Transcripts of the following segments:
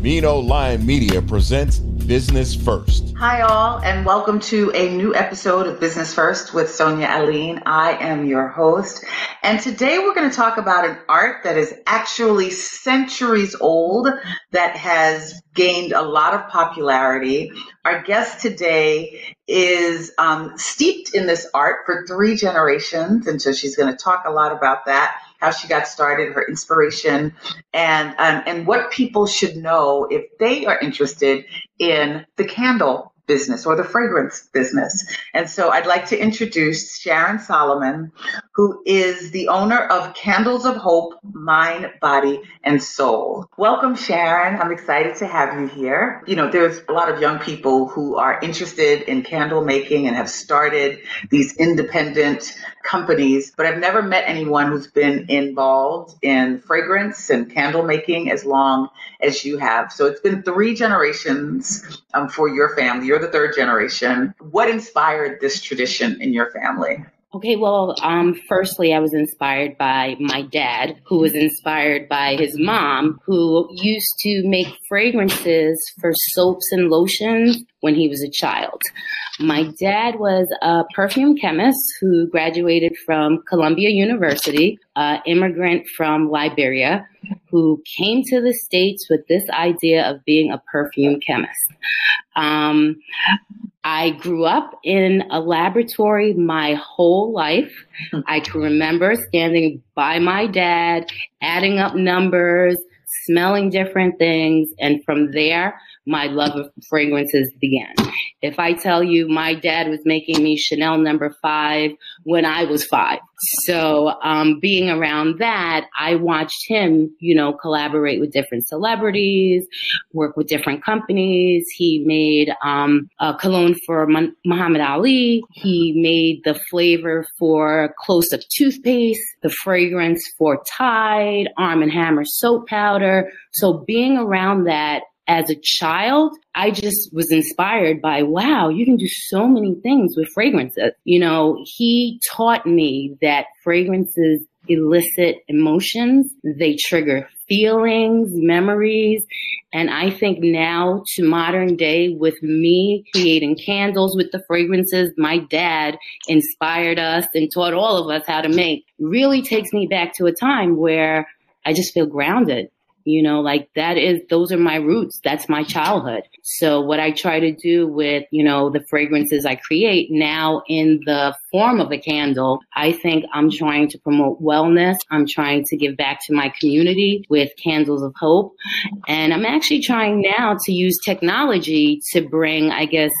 Mino Lion Media presents Business First. Hi, all, and welcome to a new episode of Business First with Sonia Aline. I am your host, and today we're going to talk about an art that is actually centuries old that has gained a lot of popularity. Our guest today is um, steeped in this art for three generations, and so she's going to talk a lot about that how she got started, her inspiration, and um, and what people should know if they are interested in the candle business or the fragrance business. And so I'd like to introduce Sharon Solomon, who is the owner of Candles of Hope, Mind, Body, and Soul. Welcome, Sharon. I'm excited to have you here. You know, there's a lot of young people who are interested in candle making and have started these independent companies, but I've never met anyone who's been involved in fragrance and candle making as long as you have. So it's been three generations um, for your family. You're the third generation. What inspired this tradition in your family? Okay, well, um, firstly, I was inspired by my dad, who was inspired by his mom, who used to make fragrances for soaps and lotions when he was a child. My dad was a perfume chemist who graduated from Columbia University, an immigrant from Liberia, who came to the States with this idea of being a perfume chemist. Um, I grew up in a laboratory my whole life. I can remember standing by my dad, adding up numbers, smelling different things. And from there, my love of fragrances began. If I tell you my dad was making me Chanel number five when I was five. So, um, being around that, I watched him, you know, collaborate with different celebrities, work with different companies. He made, um, a cologne for Muhammad Ali. He made the flavor for close up toothpaste, the fragrance for Tide, Arm and Hammer soap powder. So being around that as a child, I just was inspired by, wow, you can do so many things with fragrances. You know, he taught me that fragrances elicit emotions. They trigger feelings, memories. And I think now to modern day with me creating candles with the fragrances my dad inspired us and taught all of us how to make really takes me back to a time where I just feel grounded you know, like that is, those are my roots. That's my childhood. So what I try to do with, you know, the fragrances I create now in the form of a candle, I think I'm trying to promote wellness. I'm trying to give back to my community with candles of hope. And I'm actually trying now to use technology to bring, I guess,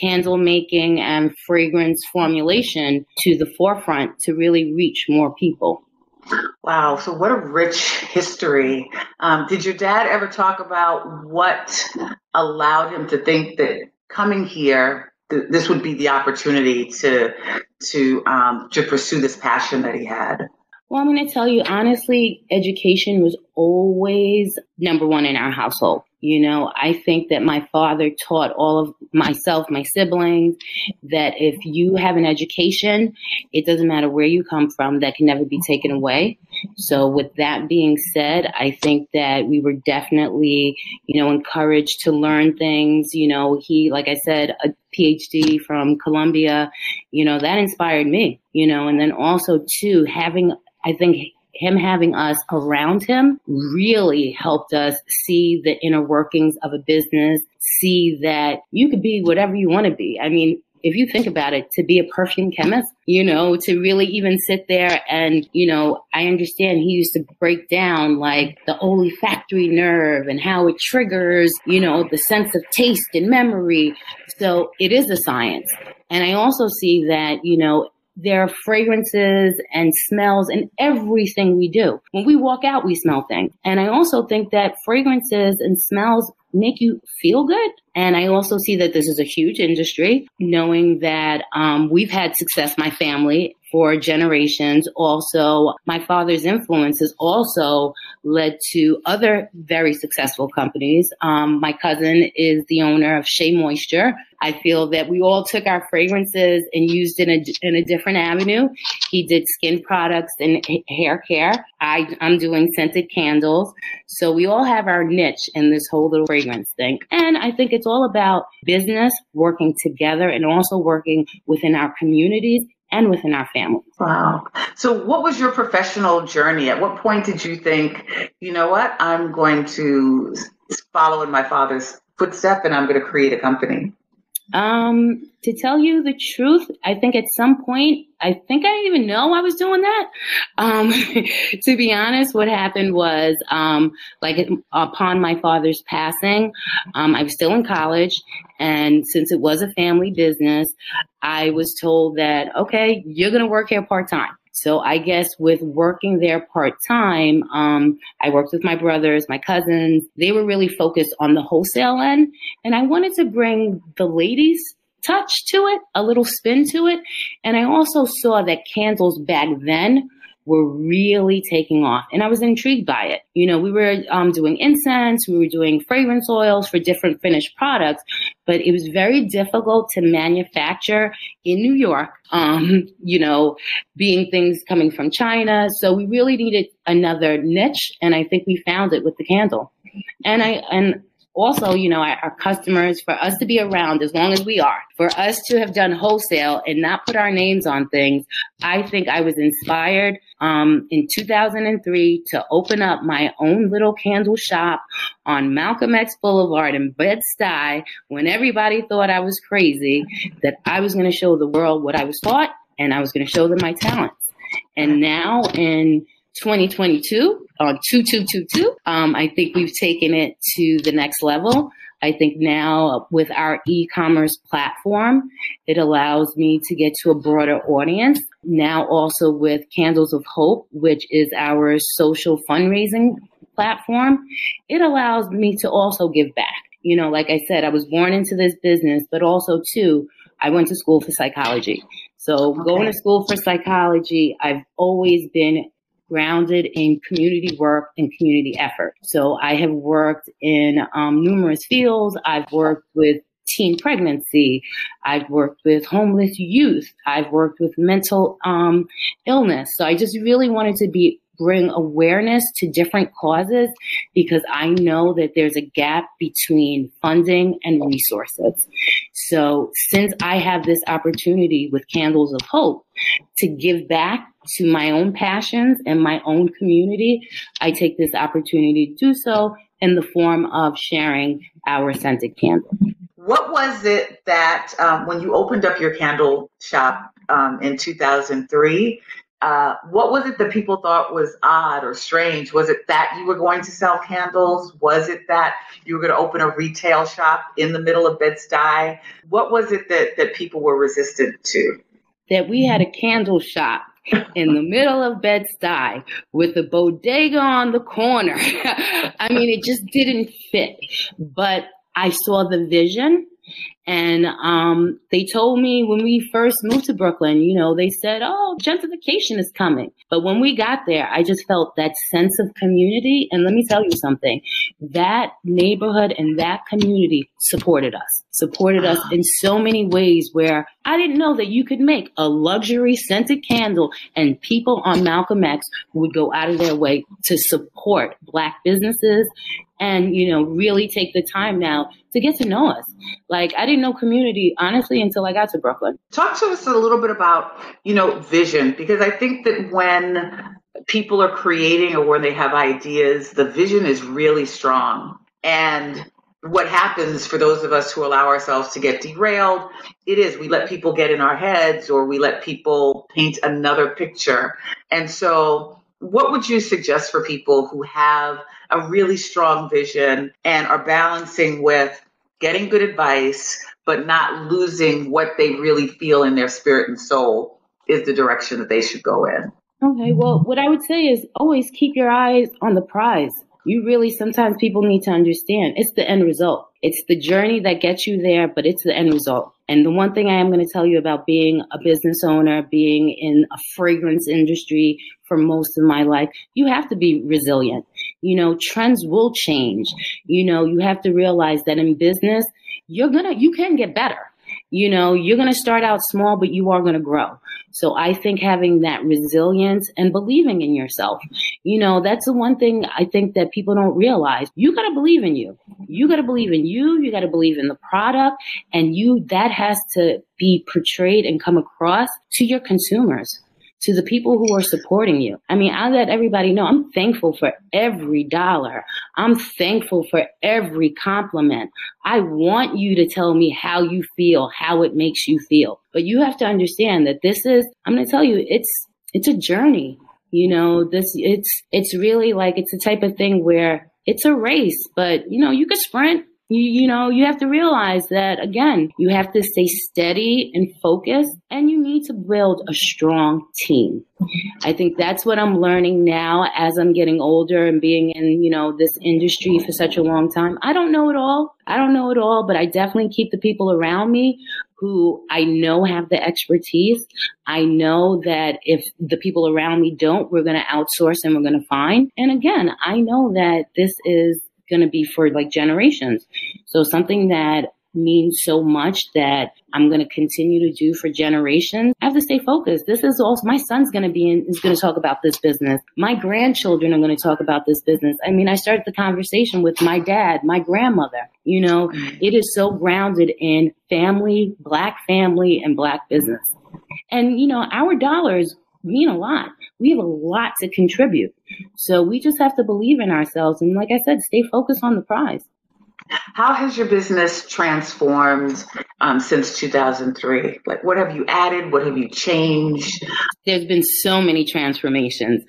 candle making and fragrance formulation to the forefront to really reach more people. Wow. So, what a rich history. Um, did your dad ever talk about what allowed him to think that coming here, th- this would be the opportunity to to um, to pursue this passion that he had? Well, I'm going to tell you honestly, education was always number one in our household. You know, I think that my father taught all of myself, my siblings, that if you have an education, it doesn't matter where you come from, that can never be taken away. So with that being said, I think that we were definitely, you know, encouraged to learn things. You know, he, like I said, a PhD from Columbia, you know, that inspired me, you know, and then also too, having, I think him having us around him really helped us see the inner workings of a business, see that you could be whatever you want to be. I mean, if you think about it, to be a perfume chemist, you know, to really even sit there and, you know, I understand he used to break down like the olfactory nerve and how it triggers, you know, the sense of taste and memory. So it is a science. And I also see that, you know, there are fragrances and smells in everything we do. When we walk out, we smell things. And I also think that fragrances and smells make you feel good. And I also see that this is a huge industry, knowing that um, we've had success, my family, for generations. Also, my father's influence has also led to other very successful companies. Um, my cousin is the owner of Shea Moisture. I feel that we all took our fragrances and used in a, in a different avenue. He did skin products and hair care. I, I'm doing scented candles. So we all have our niche in this whole little fragrance thing. And I think it's all about business working together and also working within our communities and within our families. Wow. So, what was your professional journey? At what point did you think, you know what, I'm going to follow in my father's footstep and I'm going to create a company? Um, to tell you the truth, I think at some point, I think I didn't even know I was doing that. Um, to be honest, what happened was, um, like upon my father's passing, um, I was still in college. And since it was a family business, I was told that, okay, you're going to work here part time. So I guess with working there part time, um, I worked with my brothers, my cousins. They were really focused on the wholesale end. And I wanted to bring the ladies touch to it, a little spin to it. And I also saw that candles back then were really taking off. And I was intrigued by it. You know, we were um, doing incense, we were doing fragrance oils for different finished products, but it was very difficult to manufacture in New York, um, you know, being things coming from China. So we really needed another niche. And I think we found it with the candle. And I, and also, you know, our, our, customers, for us to be around as long as we are, for us to have done wholesale and not put our names on things, I think I was inspired um, in 2003 to open up my own little candle shop on Malcolm X Boulevard in Bed-Stuy when everybody thought I was crazy, that I was going to show the world what I was taught and I was going to show them my talents. And now in 2022 on 2222. Um, I think we've taken it to the next level. I think now with our e-commerce platform, it allows me to get to a broader audience. Now also with Candles of Hope, which is our social fundraising platform, it allows me to also give back. You know, like I said, I was born into this business, but also too, I went to school for psychology. So okay. going to school for psychology, I've always been grounded in community work and community effort. So I have worked in um, numerous fields. I've worked with teen pregnancy. I've worked with homeless youth. I've worked with mental um, illness. So I just really wanted to be bring awareness to different causes because I know that there's a gap between funding and resources. So since I have this opportunity with Candles of Hope to give back to my own passions and my own community, I take this opportunity to do so in the form of sharing our scented candle. What was it that um, when you opened up your candle shop um, in 2003, uh, what was it that people thought was odd or strange? Was it that you were going to sell candles? Was it that you were going to open a retail shop in the middle of Bed-Stuy? What was it that, that people were resistant to? That we had a candle shop in the middle of Bed-Stuy with a bodega on the corner. I mean, it just didn't fit. But I saw the vision and um, they told me when we first moved to Brooklyn, you know, they said, oh, gentrification is coming. But when we got there, I just felt that sense of community. And let me tell you something that neighborhood and that community supported us, supported us in so many ways where I didn't know that you could make a luxury scented candle and people on Malcolm X would go out of their way to support Black businesses and you know really take the time now to get to know us. Like i didn't know community honestly until i got to brooklyn. Talk to us a little bit about you know vision because i think that when people are creating or when they have ideas the vision is really strong. And what happens for those of us who allow ourselves to get derailed it is we let people get in our heads or we let people paint another picture. And so what would you suggest for people who have a really strong vision and are balancing with getting good advice, but not losing what they really feel in their spirit and soul is the direction that they should go in. Okay, well, what I would say is always keep your eyes on the prize. You really, sometimes people need to understand it's the end result. It's the journey that gets you there, but it's the end result. And the one thing I am going to tell you about being a business owner, being in a fragrance industry for most of my life, you have to be resilient. You know, trends will change. You know, you have to realize that in business, you're going to, you can get better. You know, you're going to start out small, but you are going to grow. So I think having that resilience and believing in yourself, you know, that's the one thing I think that people don't realize. You got to believe in you. You got to believe in you. You got to believe in the product and you, that has to be portrayed and come across to your consumers to the people who are supporting you. I mean, I let everybody know I'm thankful for every dollar. I'm thankful for every compliment. I want you to tell me how you feel, how it makes you feel. But you have to understand that this is, I'm going to tell you, it's, it's a journey. You know, this, it's, it's really like, it's the type of thing where it's a race, but you know, you could sprint, you, you know, you have to realize that again, you have to stay steady and focused and you need to build a strong team. I think that's what I'm learning now as I'm getting older and being in, you know, this industry for such a long time. I don't know it all. I don't know it all, but I definitely keep the people around me who I know have the expertise. I know that if the people around me don't, we're going to outsource and we're going to find. And again, I know that this is going to be for like generations. So something that means so much that I'm going to continue to do for generations. I have to stay focused. This is also my son's going to be in, is going to talk about this business. My grandchildren are going to talk about this business. I mean, I started the conversation with my dad, my grandmother. You know, mm. it is so grounded in family, black family and black business. And you know, our dollars mean a lot. We have a lot to contribute. So we just have to believe in ourselves. And like I said, stay focused on the prize. How has your business transformed um, since 2003? Like, what have you added? What have you changed? There's been so many transformations.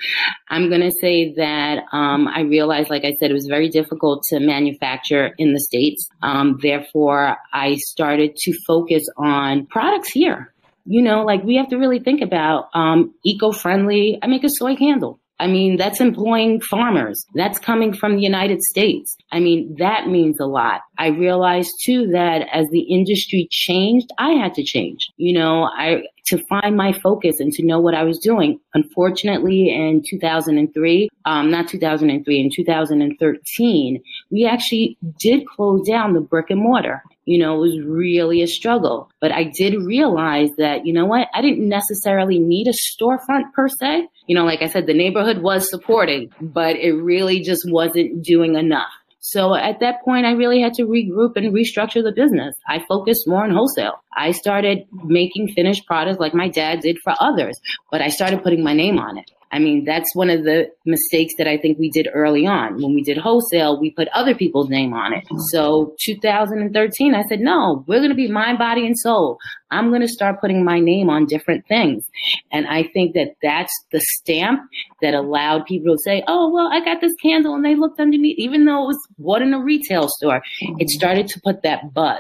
I'm going to say that um, I realized, like I said, it was very difficult to manufacture in the States. Um, therefore, I started to focus on products here you know, like we have to really think about um, eco-friendly. I make a soy candle. I mean, that's employing farmers. That's coming from the United States. I mean, that means a lot. I realized too that as the industry changed, I had to change. You know, I, to find my focus and to know what I was doing. Unfortunately, in 2003, um, not 2003, in 2013, we actually did close down the brick and mortar you know, it was really a struggle. But I did realize that, you know what, I didn't necessarily need a storefront per se. You know, like I said, the neighborhood was supporting, but it really just wasn't doing enough. So at that point, I really had to regroup and restructure the business. I focused more on wholesale. I started making finished products like my dad did for others, but I started putting my name on it. I mean, that's one of the mistakes that I think we did early on. When we did wholesale, we put other people's name on it. Mm-hmm. So 2013, I said, no, we're going to be mind, body, and soul. I'm going to start putting my name on different things. And I think that that's the stamp that allowed people to say, oh, well, I got this candle and they looked underneath, even though it was what in a retail store. It mm-hmm. started to put that buzz.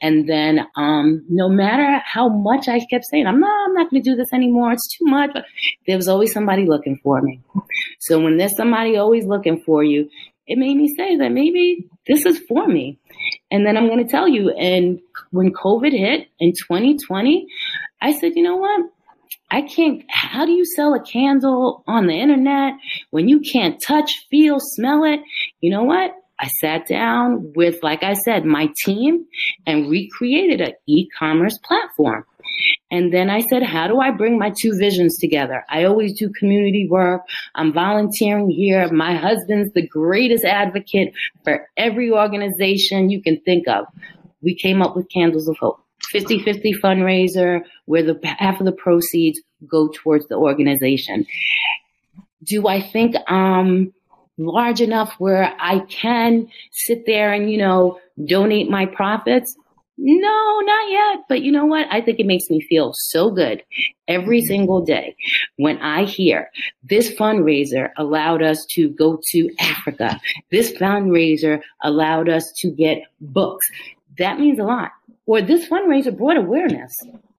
And then, um, no matter how much I kept saying, I'm not, I'm not going to do this anymore. It's too much. But there was always somebody looking for me. So when there's somebody always looking for you, it made me say that maybe this is for me. And then I'm going to tell you, and when COVID hit in 2020, I said, you know what? I can't, how do you sell a candle on the internet when you can't touch, feel, smell it? You know what? I sat down with, like I said, my team and recreated an e-commerce platform. And then I said, how do I bring my two visions together? I always do community work. I'm volunteering here. My husband's the greatest advocate for every organization you can think of. We came up with Candles of Hope. 50-50 fundraiser where the half of the proceeds go towards the organization. Do I think um large enough where I can sit there and, you know, donate my profits? No, not yet. But you know what? I think it makes me feel so good every mm-hmm. single day when I hear this fundraiser allowed us to go to Africa. This fundraiser allowed us to get books. That means a lot. Or this fundraiser brought awareness.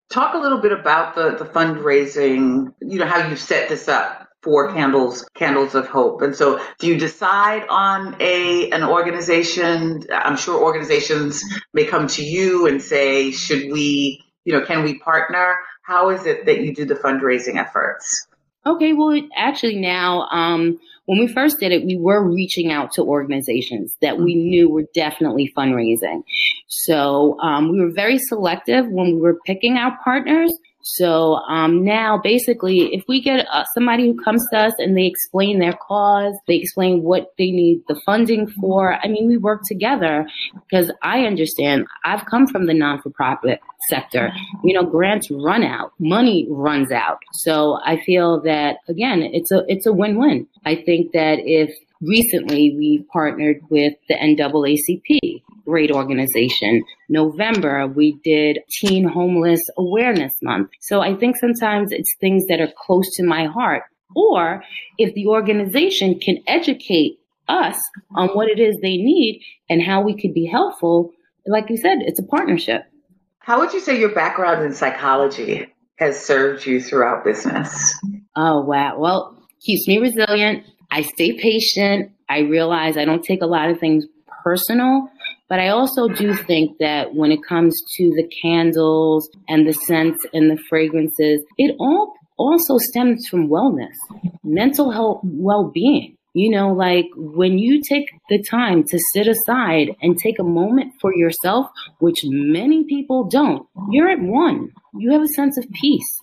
Talk a little bit about the, the fundraising, you know, how you set this up for candles candles of hope and so do you decide on a an organization i'm sure organizations may come to you and say should we you know can we partner how is it that you do the fundraising efforts Okay, well, actually, now, um, when we first did it, we were reaching out to organizations that we mm-hmm. knew were definitely fundraising. So um, we were very selective when we were picking our partners. So um, now, basically, if we get uh, somebody who comes to us and they explain their cause, they explain what they need the funding for. I mean, we work together because I understand. I've come from the non-for-profit sector. You know, grants run out, money runs out. So I feel that again, it's a it's a win-win. I think that if recently we partnered with the NAACP great organization. November, we did Teen Homeless Awareness Month. So I think sometimes it's things that are close to my heart. Or if the organization can educate us on what it is they need and how we could be helpful, like you said, it's a partnership. How would you say your background in psychology has served you throughout business? Oh, wow. Well, keeps me resilient. I stay patient. I realize I don't take a lot of things personal. But I also do think that when it comes to the candles and the scents and the fragrances, it all also stems from wellness, mental health, well being. You know, like when you take the time to sit aside and take a moment for yourself, which many people don't, you're at one. You have a sense of peace.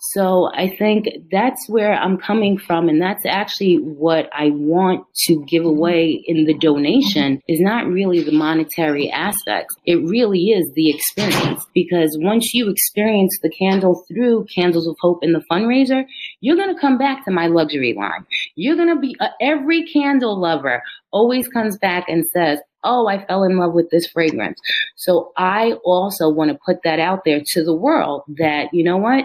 So I think that's where I'm coming from. And that's actually what I want to give mm-hmm. away in the donation is not really the monetary aspects. It really is the experience because once you experience the candle through Candles of Hope in the fundraiser, you're going to come back to my luxury line. You're going to be uh, every candle lover always comes back and says, oh, I fell in love with this fragrance. So I also want to put that out there to the world that, you know what?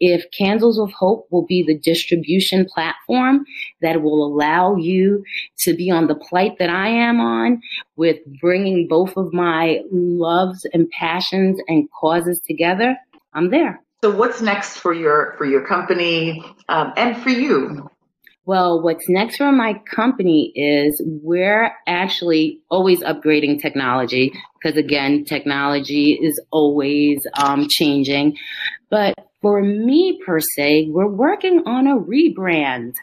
If Candles of Hope will be the distribution platform that will allow you to be on the plight that I am on with bringing both of my loves and passions and causes together, I'm there. So what's next for your for your company um, and for you? Well, what's next for my company is we're actually always upgrading technology because again, technology is always um, changing. But for me per se, we're working on a rebrand.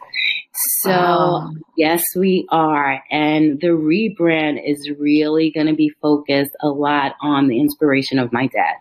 So wow. yes, we are. And the rebrand is really going to be focused a lot on the inspiration of my dad.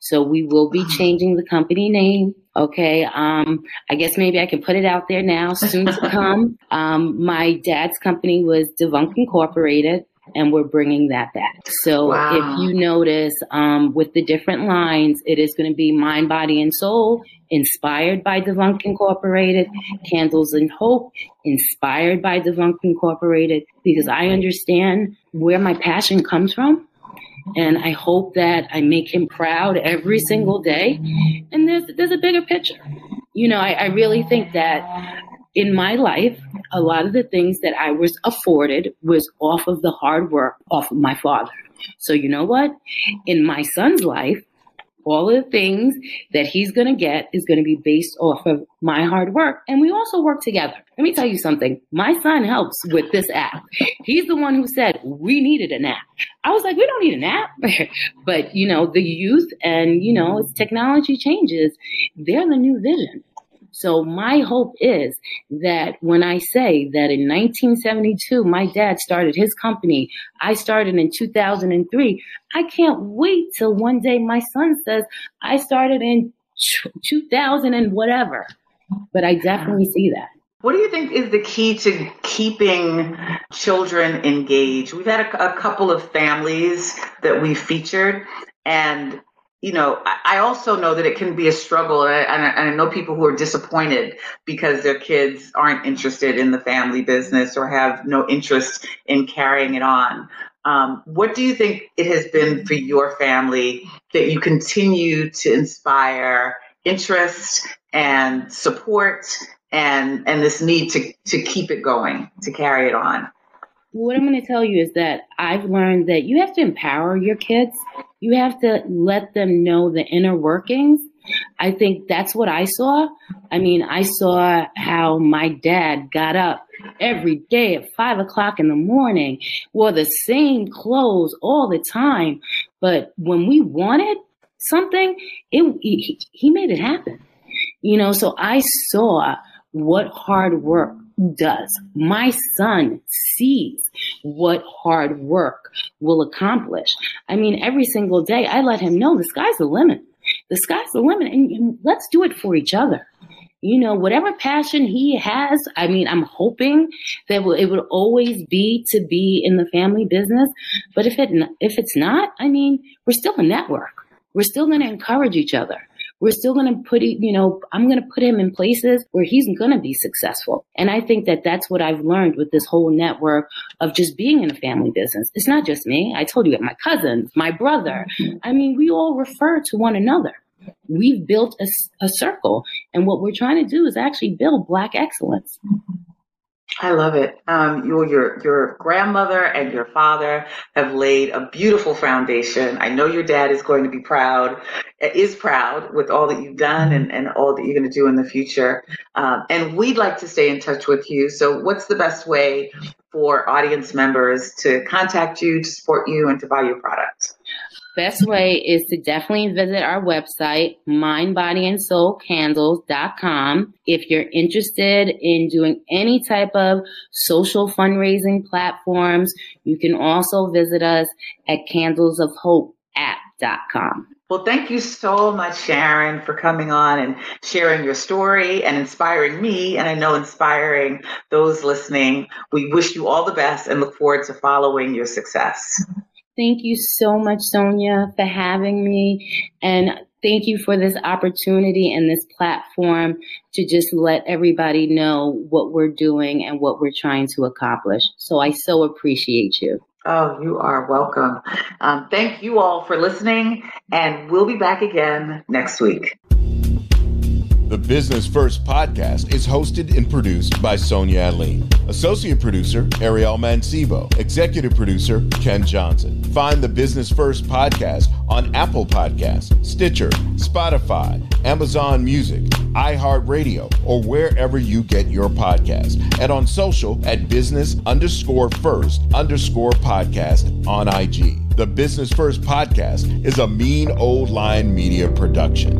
So we will be changing the company name. Okay. Um, I guess maybe I can put it out there now, soon to come. Um, my dad's company was Devunk Incorporated and we're bringing that back. So wow. if you notice, um, with the different lines, it is going to be mind, body, and soul, inspired by Devunk Incorporated, Candles and Hope, inspired by Devunk Incorporated, because I understand where my passion comes from. And I hope that I make him proud every single day. And there's there's a bigger picture. You know, I, I really think that in my life, a lot of the things that I was afforded was off of the hard work off of my father. So you know what? In my son's life, all of the things that he's going to get is going to be based off of my hard work. And we also work together. Let me tell you something. My son helps with this app. He's the one who said we needed an app. I was like, we don't need an app. but, you know, the youth and, you know, as technology changes, they're the new vision. So my hope is that when I say that in 1972, my dad started his company, I started in 2003. I can't wait till one day my son says I started in 2000 and whatever. But I definitely see that. What do you think is the key to keeping children engaged? We've had a, a couple of families that we featured, and you know, I also know that it can be a struggle, and I, and I, know people who are disappointed because their kids aren't interested in the family business or have no interest in carrying it on. Um, what do you think it has been for your family that you continue to inspire interest and support and and this need to to keep it going, to carry it on? What I'm going to tell you is that I've learned that you have to empower your kids. You have to let them know the inner workings. I think that's what I saw. I mean, I saw how my dad got up every day at five o'clock in the morning, wore the same clothes all the time. But when we wanted something, it, he, he made it happen. You know, so I saw what hard work does. My son sees what hard work will accomplish. I mean, every single day I let him know the sky's the limit. The sky's the limit and, let's do it for each other. You know, whatever passion he has, I mean, I'm hoping that it would always be to be in the family business. But if it, if it's not, I mean, we're still a network. We're still going to encourage each other. We're still going to put, it, you know, I'm going to put him in places where he's going to be successful. And I think that that's what I've learned with this whole network of just being in a family business. It's not just me. I told you, my cousins, my brother. I mean, we all refer to one another. We've built a, a circle, and what we're trying to do is actually build Black excellence. I love it. Um, your your your grandmother and your father have laid a beautiful foundation. I know your dad is going to be proud, is proud with all that you've done and, and all that you're going to do in the future. Um, and we'd like to stay in touch with you. So, what's the best way for audience members to contact you, to support you, and to buy your products? best way is to definitely visit our website, mindbodyandsoulcandles.com. If you're interested in doing any type of social fundraising platforms, you can also visit us at candlesofhopeapp.com. Well, thank you so much, Sharon, for coming on and sharing your story and inspiring me, and I know inspiring those listening. We wish you all the best and look forward to following your success. Thank you so much, Sonia, for having me. And thank you for this opportunity and this platform to just let everybody know what we're doing and what we're trying to accomplish. So I so appreciate you. Oh, you are welcome. Um, thank you all for listening, and we'll be back again next week. The Business First podcast is hosted and produced by Sonia Aline. Associate producer, Ariel Mancibo. Executive producer, Ken Johnson. Find the Business First podcast on Apple Podcasts, Stitcher, Spotify, Amazon Music, iHeartRadio, or wherever you get your podcast. And on social at business underscore first underscore podcast on IG. The Business First podcast is a mean old line media production.